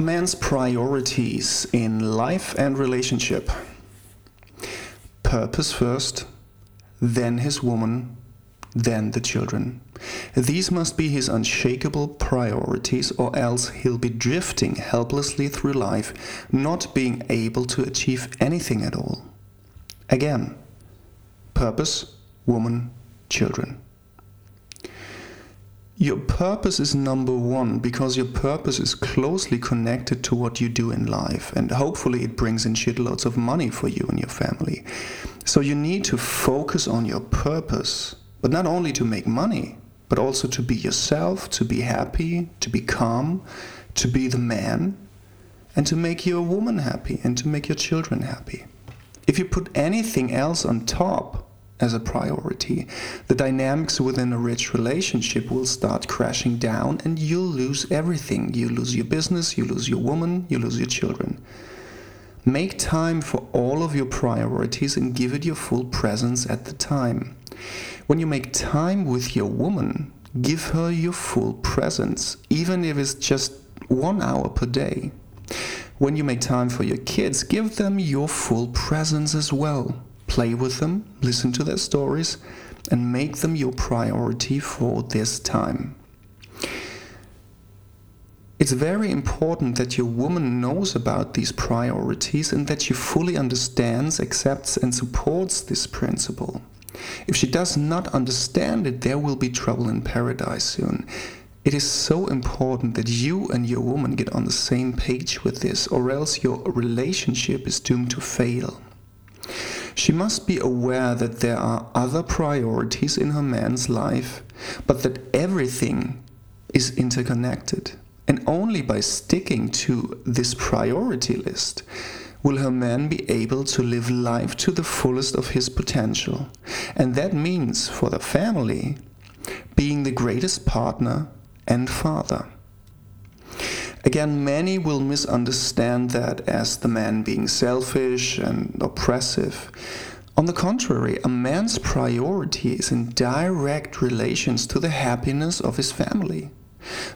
man's priorities in life and relationship purpose first, then his woman, then the children. These must be his unshakable priorities, or else he'll be drifting helplessly through life, not being able to achieve anything at all. Again, purpose, woman, children. Your purpose is number one because your purpose is closely connected to what you do in life, and hopefully, it brings in shitloads of money for you and your family. So, you need to focus on your purpose, but not only to make money, but also to be yourself, to be happy, to be calm, to be the man, and to make your woman happy and to make your children happy. If you put anything else on top, as a priority. The dynamics within a rich relationship will start crashing down and you'll lose everything. You lose your business, you lose your woman, you lose your children. Make time for all of your priorities and give it your full presence at the time. When you make time with your woman, give her your full presence, even if it's just one hour per day. When you make time for your kids, give them your full presence as well play with them, listen to their stories, and make them your priority for this time. It's very important that your woman knows about these priorities and that she fully understands, accepts, and supports this principle. If she does not understand it, there will be trouble in paradise soon. It is so important that you and your woman get on the same page with this, or else your relationship is doomed to fail. She must be aware that there are other priorities in her man's life, but that everything is interconnected. And only by sticking to this priority list will her man be able to live life to the fullest of his potential. And that means for the family being the greatest partner and father. Again, many will misunderstand that as the man being selfish and oppressive. On the contrary, a man's priority is in direct relations to the happiness of his family.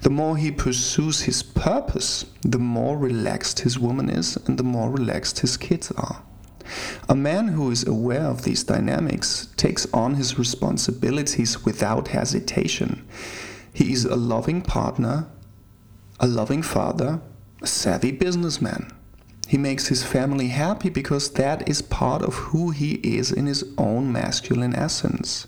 The more he pursues his purpose, the more relaxed his woman is and the more relaxed his kids are. A man who is aware of these dynamics takes on his responsibilities without hesitation. He is a loving partner a loving father, a savvy businessman. He makes his family happy because that is part of who he is in his own masculine essence.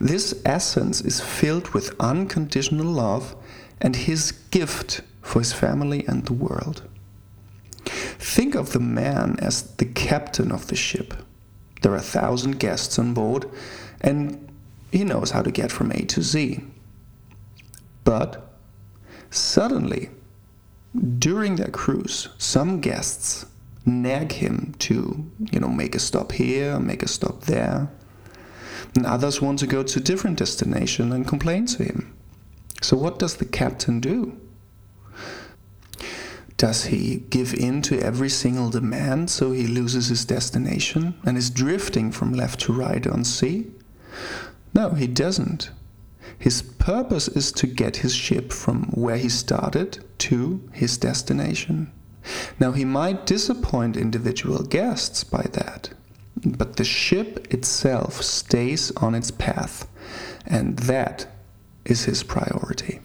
This essence is filled with unconditional love and his gift for his family and the world. Think of the man as the captain of the ship. There are a thousand guests on board, and he knows how to get from A to Z. But Suddenly, during their cruise, some guests nag him to, you know, make a stop here, make a stop there. And others want to go to a different destination and complain to him. So, what does the captain do? Does he give in to every single demand so he loses his destination and is drifting from left to right on sea? No, he doesn't. His purpose is to get his ship from where he started to his destination. Now, he might disappoint individual guests by that, but the ship itself stays on its path, and that is his priority.